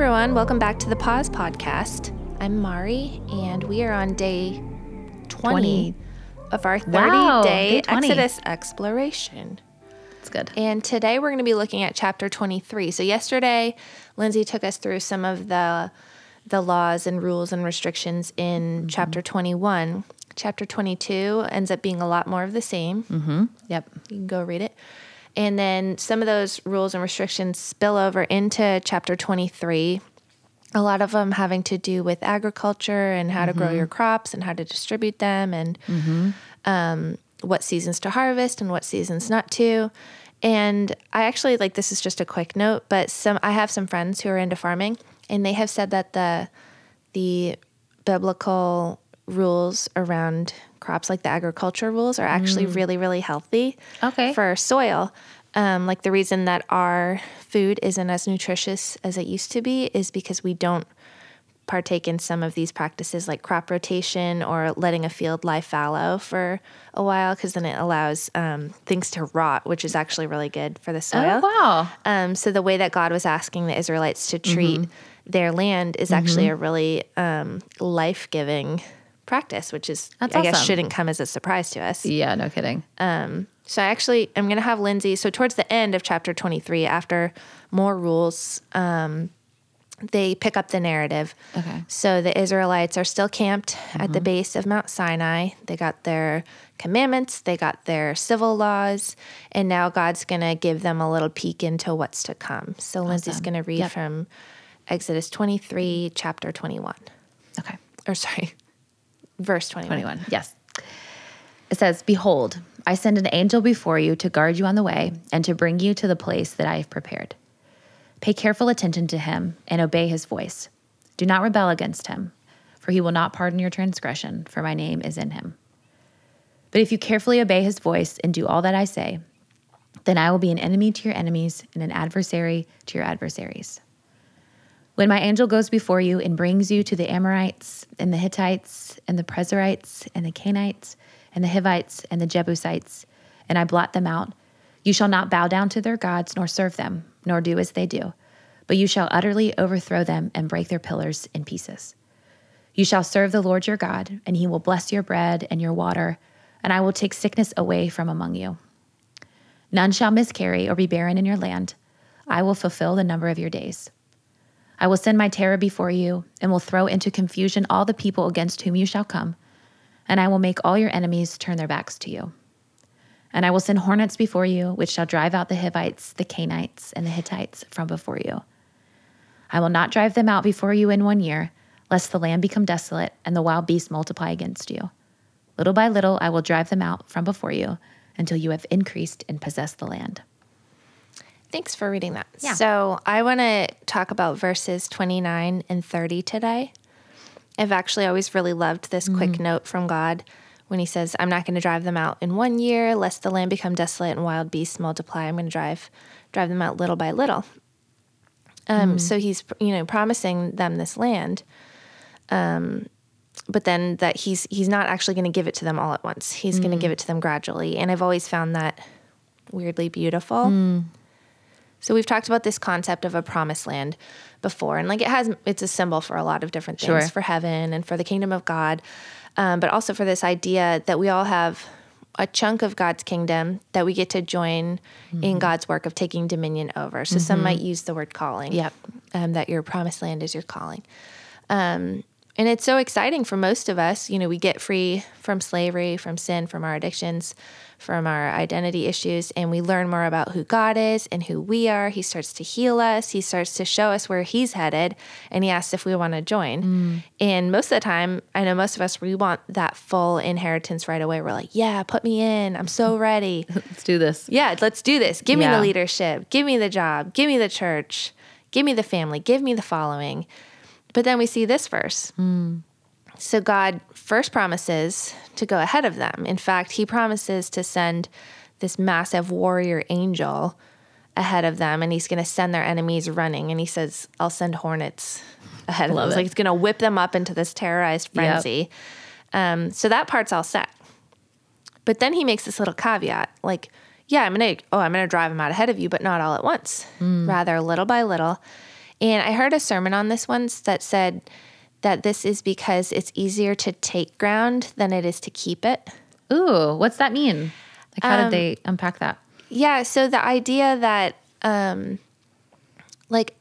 everyone. Welcome back to the Pause Podcast. I'm Mari, and we are on day 20, 20. of our 30 Wow, day day 20. Exodus exploration. It's good. And today we're going to be looking at chapter 23. So yesterday, Lindsay took us through some of the the laws and rules and restrictions in Mm-hmm. chapter 21. Chapter 22 ends up being a lot more of the same. Mm-hmm. Yep. You can go read it. And then some of those rules and restrictions spill over into chapter 23. A lot of them having to do with agriculture and how to grow your crops and how to distribute them and um, what seasons to harvest and what seasons not to. And I actually like this is just a quick note, but some I have some friends who are into farming and they have said that the the biblical rules around crops like the agriculture rules are actually really really healthy Okay. for soil um, like the reason that our food isn't as nutritious as it used to be is because we don't partake in some of these practices like crop rotation or letting a field lie fallow for a while because then it allows um, things to rot which is actually really good for the soil Oh, wow. um, so the way that God was asking the Israelites to treat Mm-hmm. their land is actually a really um, life giving practice, which is That's I guess shouldn't come as a surprise to us. Yeah, no kidding. So I actually I'm going to have Lindsay. So towards the end of chapter 23, after more rules, um, they pick up the narrative. Okay. So the Israelites are still camped at the base of Mount Sinai. They got their commandments, they got their civil laws, and now God's going to give them a little peek into what's to come. So Lindsay's Awesome. going to read Yep. from Exodus 23, chapter 21. Okay. Or sorry, verse 21. 21. Yes. It says, Behold, I send an angel before you to guard you on the way and to bring you to the place that I have prepared. Pay careful attention to him and obey his voice. Do not rebel against him, for he will not pardon your transgression, for my name is in him. But if you carefully obey his voice and do all that I say, then I will be an enemy to your enemies and an adversary to your adversaries. When my angel goes before you and brings you to the Amorites and the Hittites and the Perizzites and the Canaanites and the Hivites and the Jebusites, and I blot them out, you shall not bow down to their gods nor serve them, nor do as they do, but you shall utterly overthrow them and break their pillars in pieces. You shall serve the Lord your God, and he will bless your bread and your water, and I will take sickness away from among you. None shall miscarry or be barren in your land. I will fulfill the number of your days. I will send my terror before you, and will throw into confusion all the people against whom you shall come, and I will make all your enemies turn their backs to you. And I will send hornets before you, which shall drive out the Hivites, the Canaanites, and the Hittites from before you. I will not drive them out before you in one year, lest the land become desolate and the wild beasts multiply against you. Little by little I will drive them out from before you until you have increased and possessed the land. Thanks for reading that. Yeah. So I want to talk about verses 29 and 30 today. I've actually always really loved this quick note from God when he says, I'm not going to drive them out in one year, lest the land become desolate and wild beasts multiply. I'm going to drive drive them out little by little. Um, So he's, you know, promising them this land. Um, but then that he's he's not actually going to give it to them all at once. He's going to give it to them gradually. And I've always found that weirdly beautiful. So we've talked about this concept of a promised land before, and like it has, it's a symbol for a lot of different things Sure. for heaven and for the kingdom of God, um, but also for this idea that we all have a chunk of God's kingdom that we get to join in God's work of taking dominion over. So some might use the word calling. Yep. Um, that your promised land is your calling. Um, and it's so exciting for most of us. You know, we get free from slavery, from sin, from our addictions, from our identity issues, and we learn more about who God is and who we are. He starts to heal us, He starts to show us where He's headed, and He asks if we want to join. Mm. And most of the time, I know most of us, we want that full inheritance right away. We're like, yeah, put me in. I'm so ready. Let's do this. Yeah, let's do this. Give me the leadership. Give me the job. Give me the church. Give me the family. Give me the following. But then we see this verse. So God first promises to go ahead of them. In fact, he promises to send this massive warrior angel ahead of them and he's going to send their enemies running and he says, "I'll send hornets ahead of Love them." It's it. like it's going to whip them up into this terrorized frenzy. Um, so that part's all set. But then he makes this little caveat, like, yeah, I'm gonna oh, I'm gonna drive them out ahead of you, but not all at once. Rather little by little. And I heard a sermon on this once that said that this is because it's easier to take ground than it is to keep it. Ooh, what's that mean? Like, how Um, did they unpack that? Yeah, so the idea that um like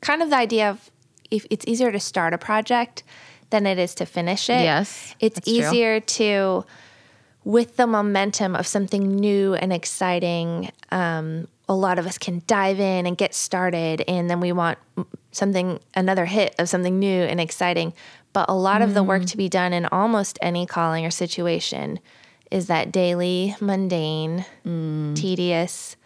kind of the idea of if it's easier to start a project than it is to finish it. Yes, It's that's true. easier to with the momentum of something new and exciting, um, a lot of us can dive in and get started, and then we want something, another hit of something new and exciting. But a lot of the work Mm. to be done in almost any calling or situation is that daily, mundane, Mm. tedious,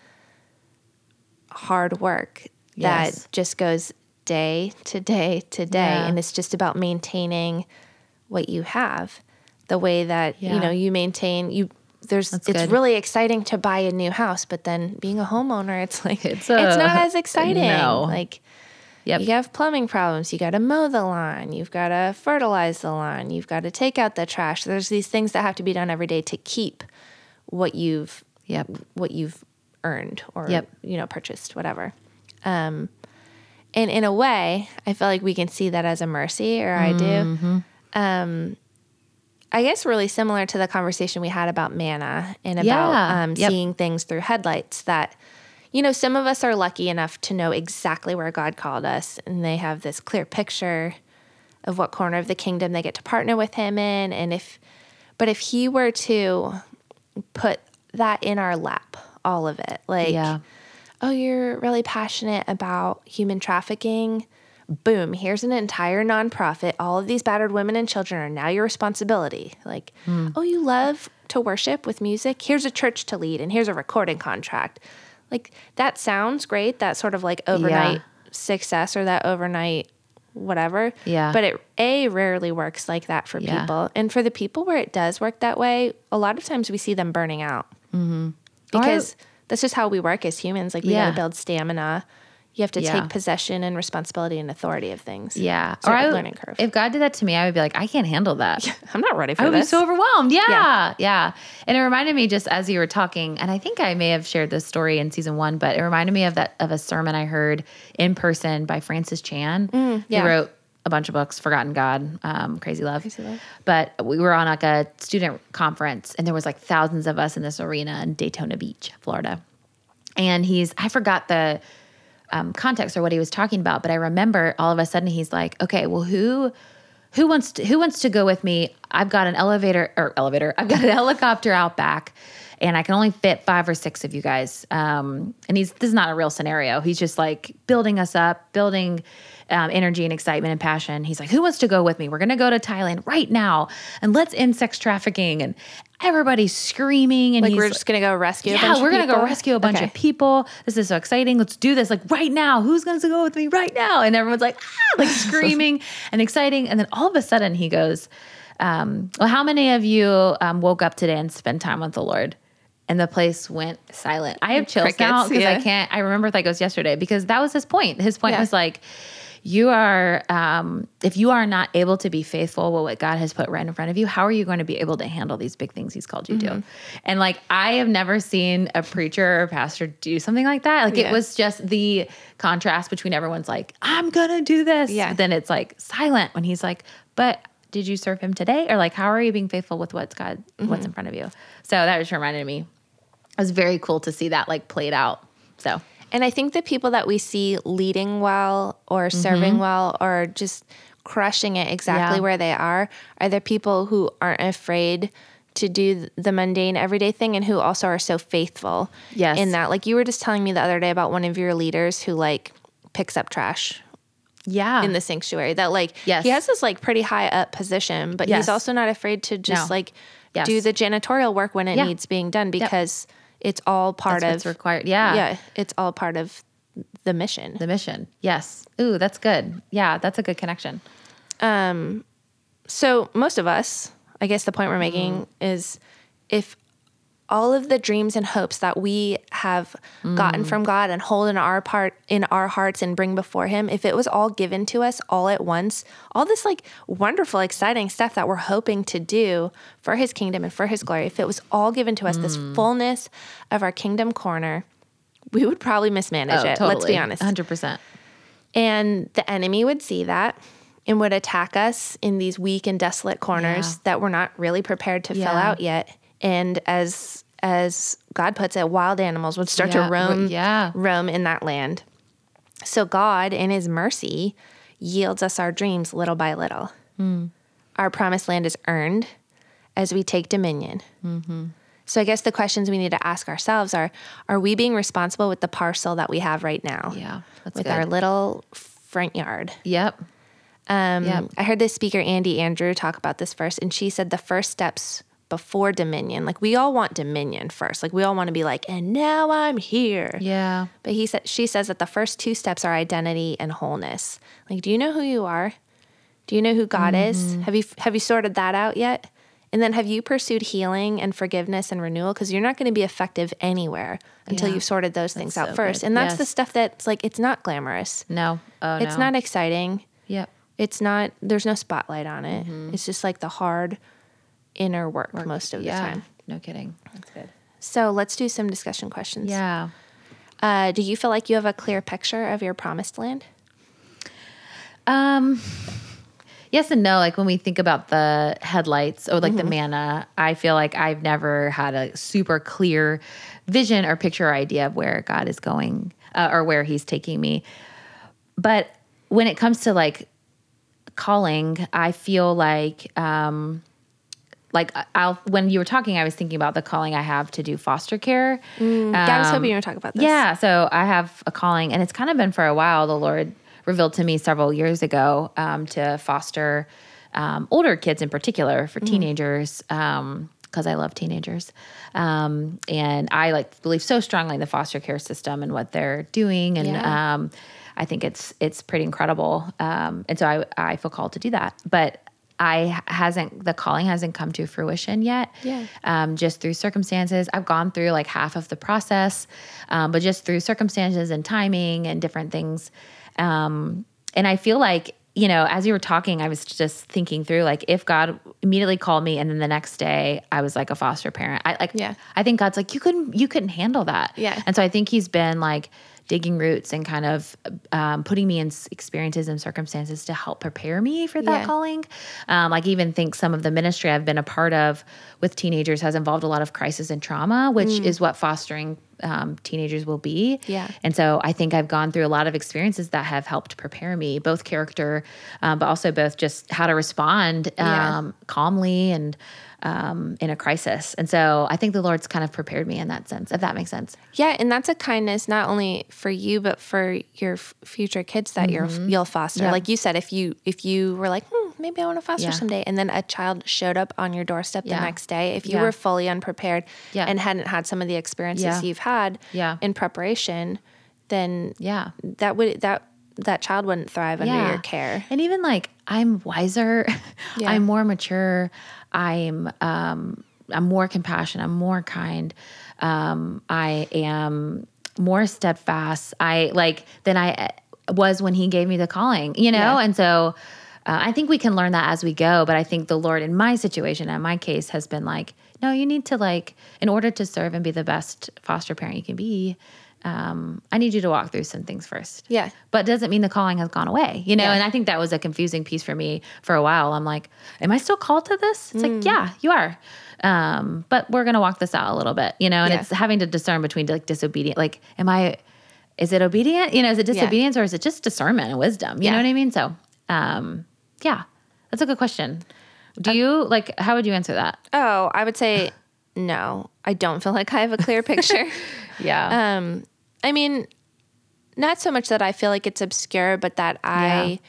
hard work Yes. that just goes day to day to day. Yeah. And it's just about maintaining what you have the way that Yeah. you know you maintain you there's That's it's good. really exciting to buy a new house but then being a homeowner it's like It's it's, not as exciting no. like Yep. you have plumbing problems you got to mow the lawn you've got to fertilize the lawn you've got to take out the trash there's these things that have to be done every day to keep what you've Yep. what you've earned or Yep. you know purchased whatever um and in a way i feel like we can see that as a mercy or i do Mm-hmm. um i guess really similar to the conversation we had about manna and about Yeah. um, Yep. seeing things through headlights that you know some of us are lucky enough to know exactly where god called us and they have this clear picture of what corner of the kingdom they get to partner with him in and if but if he were to put that in our lap all of it like Yeah. oh you're really passionate about human trafficking boom here's an entire nonprofit all of these battered women and children are now your responsibility like hmm. oh you love to worship with music here's a church to lead and here's a recording contract like that sounds great that sort of like overnight success or that overnight whatever Yeah. but it a rarely works like that for Yeah. people and for the people where it does work that way a lot of times we see them burning out Or- because that's just how we work as humans. Like we Yeah. got to build stamina. You have to Yeah. take possession and responsibility and authority of things. Yeah. Or I learning curve. If God did that to me, I would be like, I can't handle that. I'm not ready for it. I would be so overwhelmed. Yeah, yeah. Yeah. And it reminded me just as you were talking, and I think I may have shared this story in season one, but it reminded me of that of a sermon I heard in person by Francis Chan. Mm, yeah. He wrote a bunch of books, Forgotten God, um, Crazy Love. Crazy Love. But we were on like a student conference, and there was like thousands of us in this arena in Daytona Beach, Florida. And he's I forgot the um, context or what he was talking about, but I remember all of a sudden he's like, "Okay, well, who who wants to, who wants to go with me? I've got an elevator or elevator. I've got an helicopter out back, and I can only fit five or six of you guys." Um, and he's this is not a real scenario. He's just like building us up, building um, energy and excitement and passion. He's like, "Who wants to go with me? We're gonna go to Thailand right now, and let's end sex trafficking." And everybody's screaming, and like he's we're just gonna go rescue. a yeah, bunch of we're gonna go rescue a bunch Okay. of people. This is so exciting. Let's do this like right now. Who's gonna go with me right now? And everyone's like, ah, like screaming and exciting. And then all of a sudden he goes, um, Well, how many of you um, woke up today and spent time with the Lord? And the place went silent. I have chills now Crickets, because I can't. I remember it was yesterday because that was his point. His point Yeah. was like, you are um, if you are not able to be faithful with what God has put right in front of you, how are you going to be able to handle these big things He's called you Mm-hmm. to? And like I have never seen a preacher or pastor do something like that. Like it was just the contrast between everyone's like, I'm gonna do this, Yeah. but then it's like silent when he's like, but did you serve Him today? Or like, how are you being faithful with what's God, Mm-hmm. what's in front of you? So that just reminded me. It was very cool to see that like played out. So And I think the people that we see leading well or mm-hmm. serving well or just crushing it exactly Yeah. where they are are the people who aren't afraid to do the mundane everyday thing and who also are so faithful Yes. in that. Like you were just telling me the other day about one of your leaders who like picks up trash yeah, in the sanctuary that like Yes. he has this like pretty high up position but Yes. he's also not afraid to just No. like Yes. do the janitorial work when it Yeah. needs being done because it's all part That's of required. Yeah. yeah it's all part of the mission the mission. Yes. Ooh, that's good. Yeah, that's a good connection. Um, so most of us i guess the point we're making Mm-hmm. is if all of the dreams and hopes that we have Mm. gotten from God and hold in our part in our hearts and bring before him if it was all given to us all at once all this like wonderful exciting stuff that we're hoping to do for his kingdom and for his glory if it was all given to us this Mm. fullness of our kingdom corner we would probably mismanage Oh, it let's be honest Hundred percent. And the enemy would see that and would attack us in these weak and desolate corners Yeah. that we're not really prepared to fill out yet. And as as God puts it, wild animals would start Yeah, to roam yeah. roam in that land. So God, in his mercy, yields us our dreams little by little. Hmm. Our promised land is earned as we take dominion. Mm-hmm. So I guess the questions we need to ask ourselves are are we being responsible with the parcel that we have right now? Yeah, that's With good. our little front yard. Yep. Um, Yep. I heard this speaker, Andy Andrew, talk about this first, and she said the first steps before dominion, like we all want dominion first. Like we all want to be like, and now I'm here. Yeah. But he said she says that the first two steps are identity and wholeness. Like, do you know who you are? Do you know who God is? Mm-hmm. Have you have you sorted that out yet? And then have you pursued healing and forgiveness and renewal? Because you're not going to be effective anywhere until Yeah. you've sorted those things out so first. good. And that's the stuff that's like it's not glamorous. No. Oh, It's no. not exciting. Yep. It's not there's no spotlight on it. Mm-hmm. It's just like the hard inner work, most of the time. No kidding. That's good. So let's do some discussion questions. Yeah. Uh, do you feel like you have a clear picture of your promised land? Um, yes and no. Like when we think about the headlights or like the manna, I feel like I've never had a super clear vision or picture or idea of where God is going uh, or where He's taking me. But when it comes to like calling, I feel like, um, like I'll when you were talking, I was thinking about the calling I have to do foster care. yeah, I was Um, hoping you were talking about this. Yeah, so I have a calling, and it's kind of been for a while. The Lord revealed to me several years ago um, to foster um, older kids, in particular, for teenagers, because I love teenagers, um, and I like believe so strongly in the foster care system and what they're doing, and Yeah. um, I think it's it's pretty incredible, um, and so I I feel called to do that, but. I hasn't the calling hasn't come to fruition yet Yeah. um, just through circumstances. I've gone through like half of the process, um, but just through circumstances and timing and different things. Um, and I feel like, you know, as you were talking, I was just thinking through like if God immediately called me and then the next day I was like a foster parent. I like Yeah. I think God's like, you couldn't you couldn't handle that. Yeah. And so I think he's been like digging roots and kind of um, putting me in experiences and circumstances to help prepare me for that Yeah. calling. Um, like even think some of the ministry I've been a part of with teenagers has involved a lot of crisis and trauma, which is what fostering um, teenagers will be. Mm. Yeah. And so I think I've gone through a lot of experiences that have helped prepare me, both character, um, but also both just how to respond Yeah. um, calmly and um, in a crisis. And so I think the Lord's kind of prepared me in that sense, if that makes sense. Yeah, and that's a kindness not only for you but for your f- future kids that you're you'll foster. Mm-hmm. Yeah. Like you said, if you if you were like, hmm, maybe I want to foster Yeah. someday, and then a child showed up on your doorstep the next day, if you Yeah. were fully unprepared Yeah. and hadn't had some of the experiences Yeah. you've had Yeah. in preparation, then Yeah. that would that that child wouldn't thrive under your care. And even like I'm wiser, Yeah. I'm more mature, I'm um I'm more compassionate, I'm more kind. Um I am more steadfast. I like than I uh, was when he gave me the calling, you know? Yeah. And so uh, I think we can learn that as we go, but I think the Lord in my situation and my case has been like, no, you need to like in order to serve and be the best foster parent you can be, um, I need you to walk through some things first Yeah. but doesn't mean the calling has gone away, you know? Yeah. And I think that was a confusing piece for me for a while. I'm like, am I still called to this? It's like, yeah, you are. Um, but we're going to walk this out a little bit, you know? And Yeah. it's having to discern between like disobedient, like, am I, is it obedient? You know, is it disobedience or is it just discernment and wisdom? You Yeah. know what I mean? So, um, yeah, that's a good question. Do you like, how would you answer that? Oh, I would say no. I don't feel like I have a clear picture. Yeah. Um, I mean, not so much that I feel like it's obscure, but that I Yeah.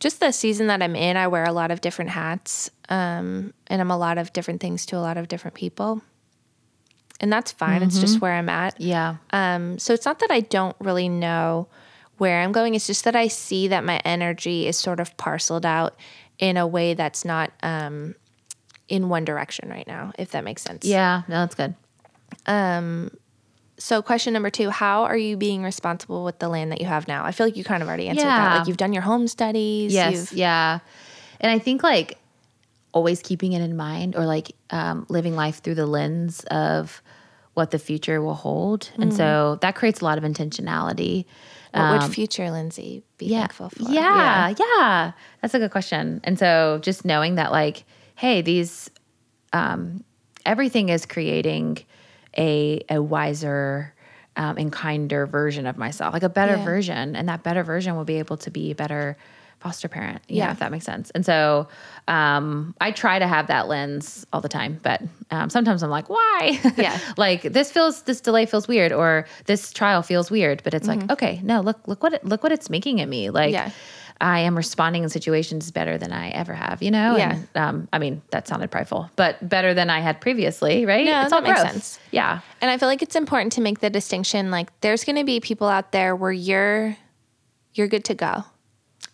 just the season that I'm in, I wear a lot of different hats, um, and I'm a lot of different things to a lot of different people, and that's fine. It's just where I'm at. yeah. Um, so it's not that I don't really know where I'm going. It's just that I see that my energy is sort of parceled out in a way that's not um, in one direction right now. If that makes sense. Yeah. No, that's good. So, question number two How are you being responsible with the land that you have now? I feel like you kind of already answered that. Like, you've done your home studies. Yes. Yeah. And I think like always keeping it in mind or like um, living life through the lens of what the future will hold. And so that creates a lot of intentionality. What would future Lindsay be thankful for? Yeah, yeah, That's a good question. And so just knowing that, like, hey, these, um, everything is creating a a wiser um, and kinder version of myself, like a better Yeah. version, and that better version will be able to be a better foster parent. You know, Yeah. if that makes sense. And so um, I try to have that lens all the time, but um, sometimes I'm like, why? Yeah. like this feels this delay feels weird, or this trial feels weird. But it's like, okay, no, look, look what it, look what it's making at me. Like. Mm-hmm. Yeah. I am responding in situations better than I ever have, you know? Yeah. And, um, I mean, that sounded prideful, but better than I had previously, right? No, it's all that makes growth. sense. Yeah. And I feel like it's important to make the distinction. Like, there's going to be people out there where you're you're good to go.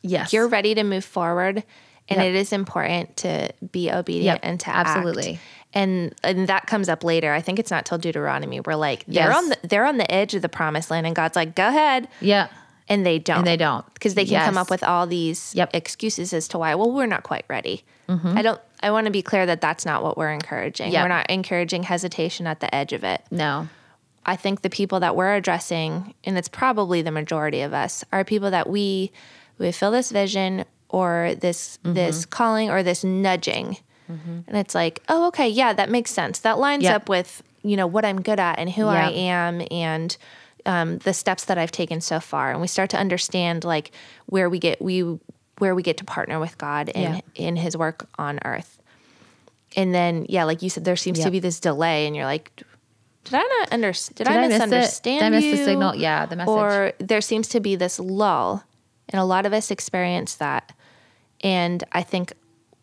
Yes. You're ready to move forward, and Yep. it is important to be obedient Yep, and to act. absolutely. And and that comes up later. I think it's not till Deuteronomy. We're like they're Yes. on the they're on the edge of the promised land, and God's like, go ahead, yeah. And they don't. And they don't. because they can come up with all these Yep. Mm-hmm. excuses as to why. Well, we're not quite ready. I don't. I want to be clear that that's not what we're encouraging. Yep. We're not encouraging hesitation at the edge of it. No. I think the people that we're addressing, and it's probably the majority of us, are people that we we feel this vision or this Mm-hmm. this calling or this nudging, and it's like, oh, okay, yeah, that makes sense. That lines Yep. up with you know what I'm good at and who I am and um, the steps that I've taken so far, and we start to understand like where we get we where we get to partner with God in Yeah. in His work on earth. And then, yeah, like you said, there seems to be this delay, and you're like, did I not understand? Did, Did I I miss misunderstand Did I miss the signal? Yeah, the message. Or there seems to be this lull, and a lot of us experience that. And I think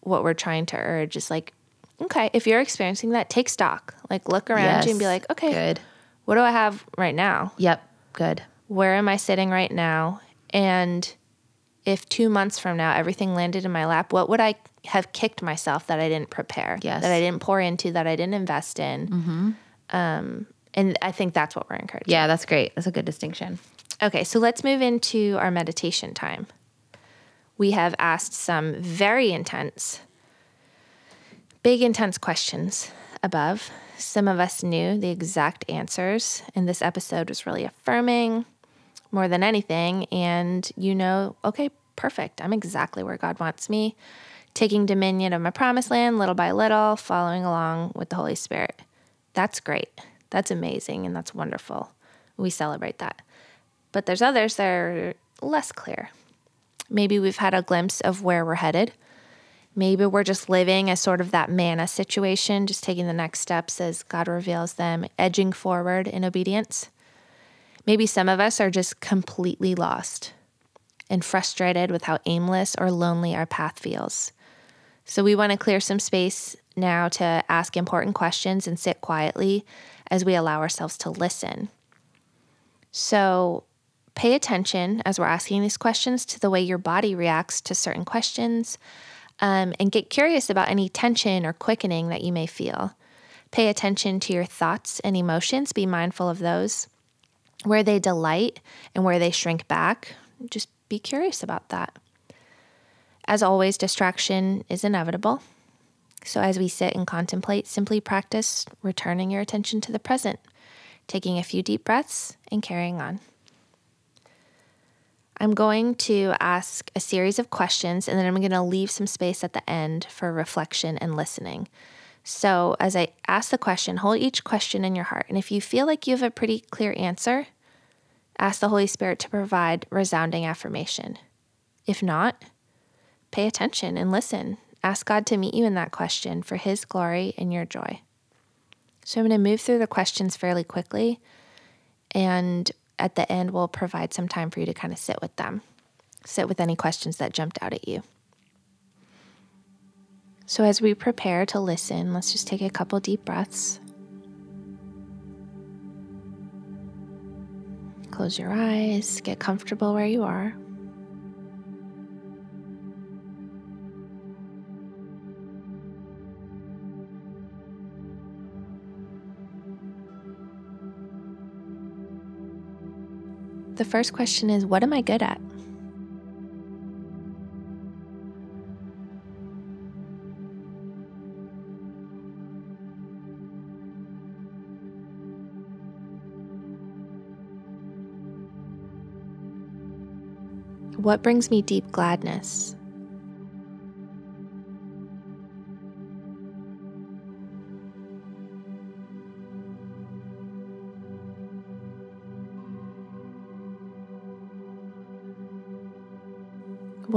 what we're trying to urge is like, okay, if you're experiencing that, take stock. Like, look around you and be like, okay, Good. What do I have right now? Yep. Good. Where am I sitting right now? And if two months from now everything landed in my lap, what would I have kicked myself that I didn't prepare? Yes. That I didn't pour into, that I didn't invest in? Um, and I think that's what we're encouraging. Yeah, that's great. That's a good distinction. Okay, so let's move into our meditation time. We have asked some very intense, big, intense questions above. Some of us knew the exact answers, and this episode was really affirming more than anything. And you know, okay, perfect. I'm exactly where God wants me, taking dominion of my promised land little by little, following along with the Holy Spirit. That's great. That's amazing, and that's wonderful. We celebrate that. But there's others that are less clear. Maybe we've had a glimpse of where we're headed. Maybe we're just living as sort of that manna situation, just taking the next steps as God reveals them, edging forward in obedience. Maybe some of us are just completely lost and frustrated with how aimless or lonely our path feels. So we want to clear some space now to ask important questions and sit quietly as we allow ourselves to listen. So pay attention as we're asking these questions to the way your body reacts to certain questions um, and get curious about any tension or quickening that you may feel. Pay attention to your thoughts and emotions, be mindful of those. Where they delight and where they shrink back, just be curious about that. As always, distraction is inevitable. So, as we sit and contemplate, simply practice returning your attention to the present, taking a few deep breaths and carrying on. I'm going to ask a series of questions and then I'm going to leave some space at the end for reflection and listening. So, as I ask the question, hold each question in your heart. And if you feel like you have a pretty clear answer, ask the Holy Spirit to provide resounding affirmation. If not, pay attention and listen. Ask God to meet you in that question for His glory and your joy. So, I'm going to move through the questions fairly quickly. And at the end, we'll provide some time for you to kind of sit with them, sit with any questions that jumped out at you. So, as we prepare to listen, let's just take a couple deep breaths. Close your eyes, get comfortable where you are. The first question is What am I good at? What brings me deep gladness?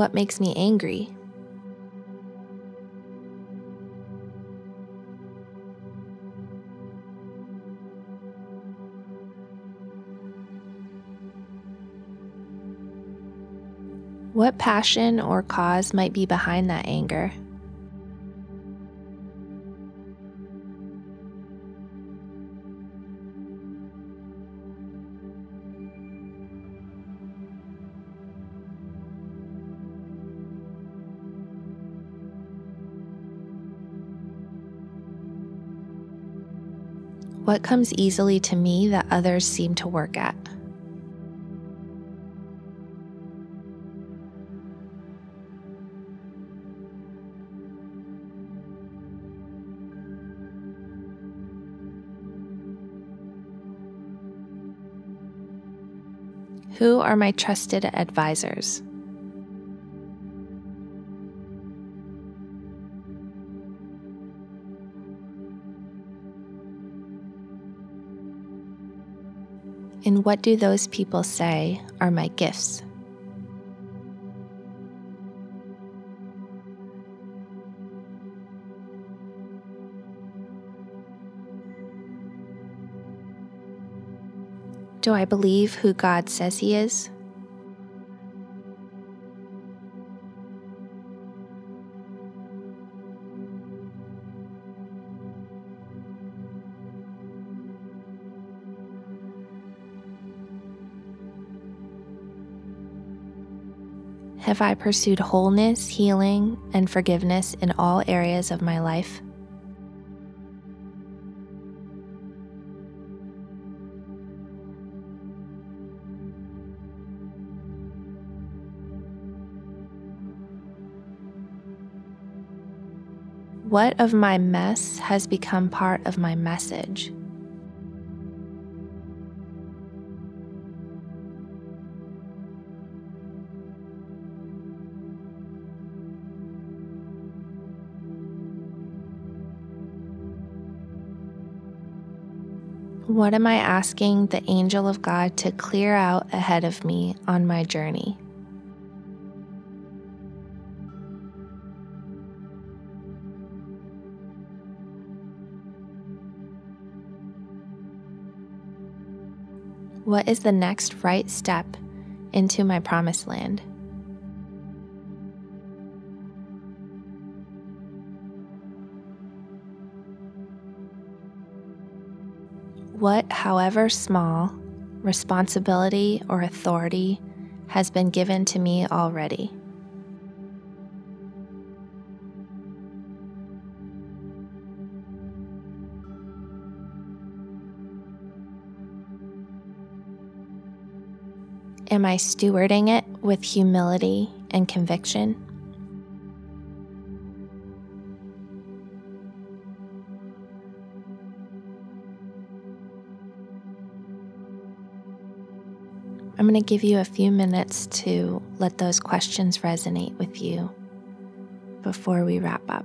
What makes me angry? What passion or cause might be behind that anger? What comes easily to me that others seem to work at? Who are my trusted advisors? And what do those people say are my gifts? Do I believe who God says He is? Have I pursued wholeness, healing, and forgiveness in all areas of my life? What of my mess has become part of my message? What am I asking the angel of God to clear out ahead of me on my journey? What is the next right step into my promised land? What, however small, responsibility or authority has been given to me already? Am I stewarding it with humility and conviction? Going to give you a few minutes to let those questions resonate with you before we wrap up.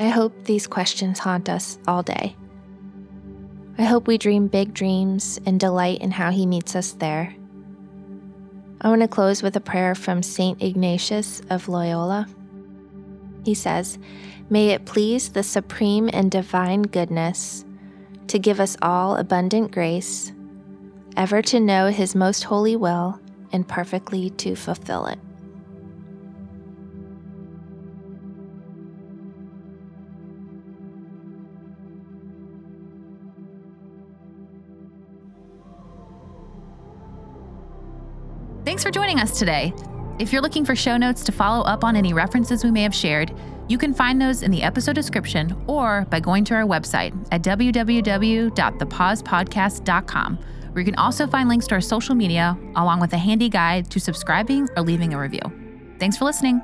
I hope these questions haunt us all day. I hope we dream big dreams and delight in how He meets us there. I want to close with a prayer from St. Ignatius of Loyola. He says, May it please the supreme and divine goodness to give us all abundant grace, ever to know His most holy will and perfectly to fulfill it. Thanks for joining us today. If you're looking for show notes to follow up on any references we may have shared, you can find those in the episode description or by going to our website at www.thepausepodcast.com, where you can also find links to our social media along with a handy guide to subscribing or leaving a review. Thanks for listening.